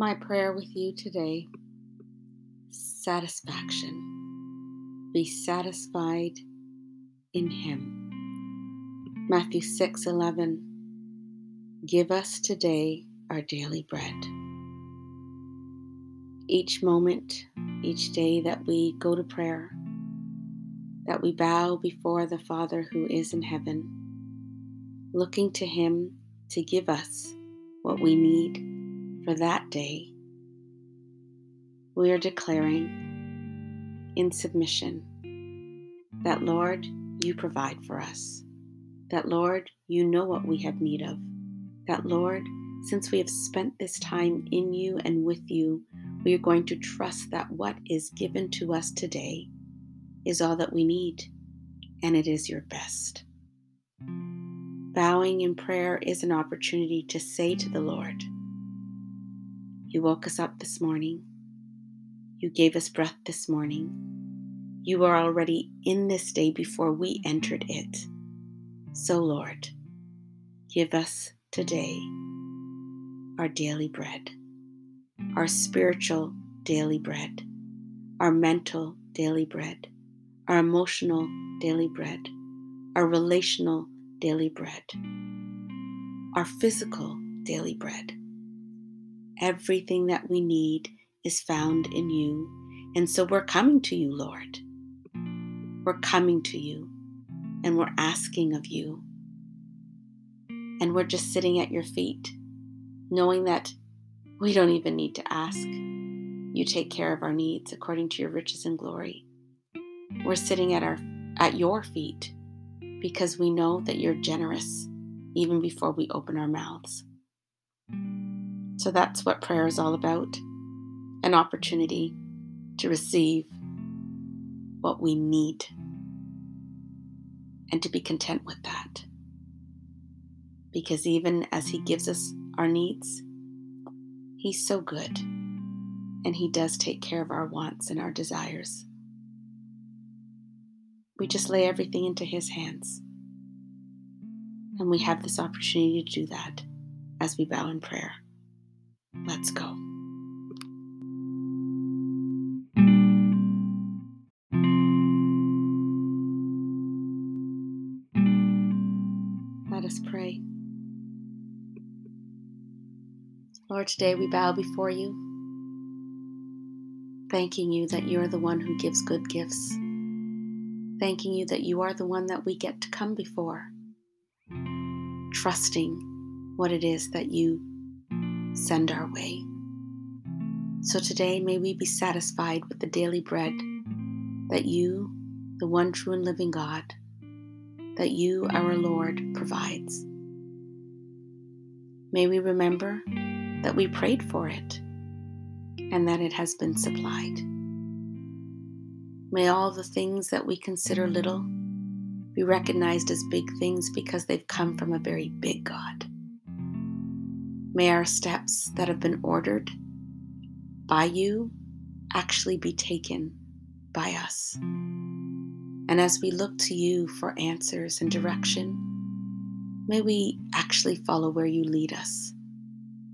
My prayer with you today satisfaction. Be satisfied in Him. Matthew 6 11. Give us today our daily bread. Each moment, each day that we go to prayer, that we bow before the Father who is in heaven, looking to Him to give us what we need for that day, we are declaring in submission that, Lord, you provide for us, that, Lord, you know what we have need of, that, Lord, since we have spent this time in you and with you, we are going to trust that what is given to us today is all that we need, and it is your best. Bowing in prayer is an opportunity to say to the Lord, You woke us up this morning. You gave us breath this morning. You are already in this day before we entered it. So, Lord, give us today our daily bread, our spiritual daily bread, our mental daily bread our emotional daily bread, our relational daily bread, our physical daily bread. Everything that we need is found in you. And so we're coming to you, Lord. We're coming to you and we're asking of you. And we're just sitting at your feet, knowing that we don't even need to ask. You take care of our needs according to your riches and glory. We're sitting at our at your feet because we know that you're generous even before we open our mouths. So that's what prayer is all about an opportunity to receive what we need and to be content with that. Because even as He gives us our needs, He's so good and He does take care of our wants and our desires we just lay everything into His hands. And we have this opportunity to do that as we bow in prayer. Let's go. Let us pray. Lord, today we bow before you, thanking you that you are the one who gives good gifts thanking you that you are the one that we get to come before, trusting what it is that you send our way. So today, may we be satisfied with the daily bread that you, the one true and living God, that you, our Lord, provides. May we remember that we prayed for it and that it has been supplied. May all the things that we consider little be recognized as big things because they've come from a very big God. May our steps that have been ordered by you actually be taken by us. And as we look to you for answers and direction, may we actually follow where you lead us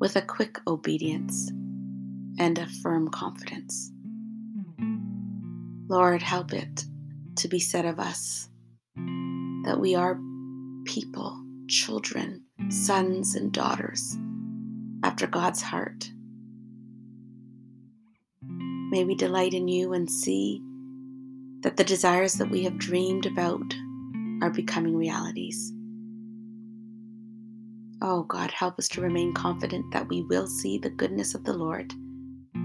with a quick obedience and a firm confidence. Lord, help it to be said of us that we are people, children, sons, and daughters after God's heart. May we delight in you and see that the desires that we have dreamed about are becoming realities. Oh God, help us to remain confident that we will see the goodness of the Lord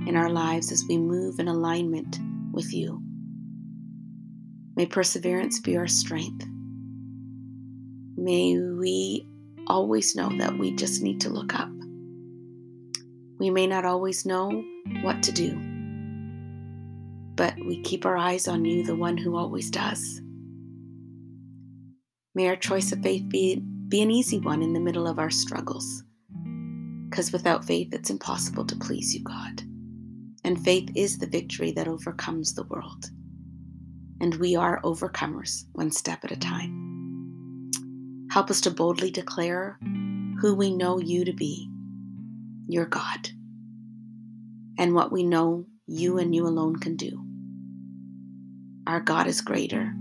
in our lives as we move in alignment with you. May perseverance be our strength. May we always know that we just need to look up. We may not always know what to do, but we keep our eyes on you, the one who always does. May our choice of faith be, be an easy one in the middle of our struggles, because without faith, it's impossible to please you, God. And faith is the victory that overcomes the world and we are overcomers one step at a time. Help us to boldly declare who we know you to be, your God. and what we know you and you alone can do. Our God is greater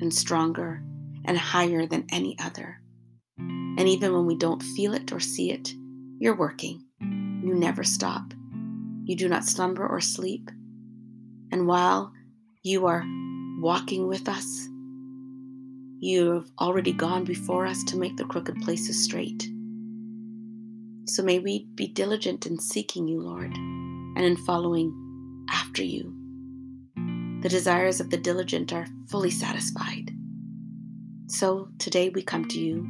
and stronger and higher than any other. And even when we don't feel it or see it, you're working. You never stop. You do not slumber or sleep. And while you are walking with us, you have already gone before us to make the crooked places straight. So may we be diligent in seeking you, Lord, and in following after you. The desires of the diligent are fully satisfied. So today we come to you,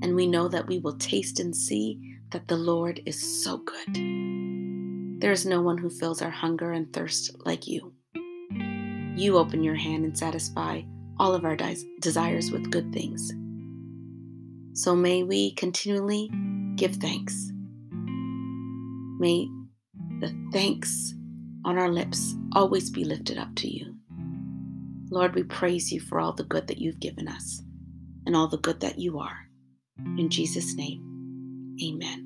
and we know that we will taste and see that the Lord is so good. There is no one who fills our hunger and thirst like you. You open your hand and satisfy all of our desires with good things. So may we continually give thanks. May the thanks on our lips always be lifted up to you. Lord, we praise you for all the good that you've given us and all the good that you are. In Jesus' name, amen.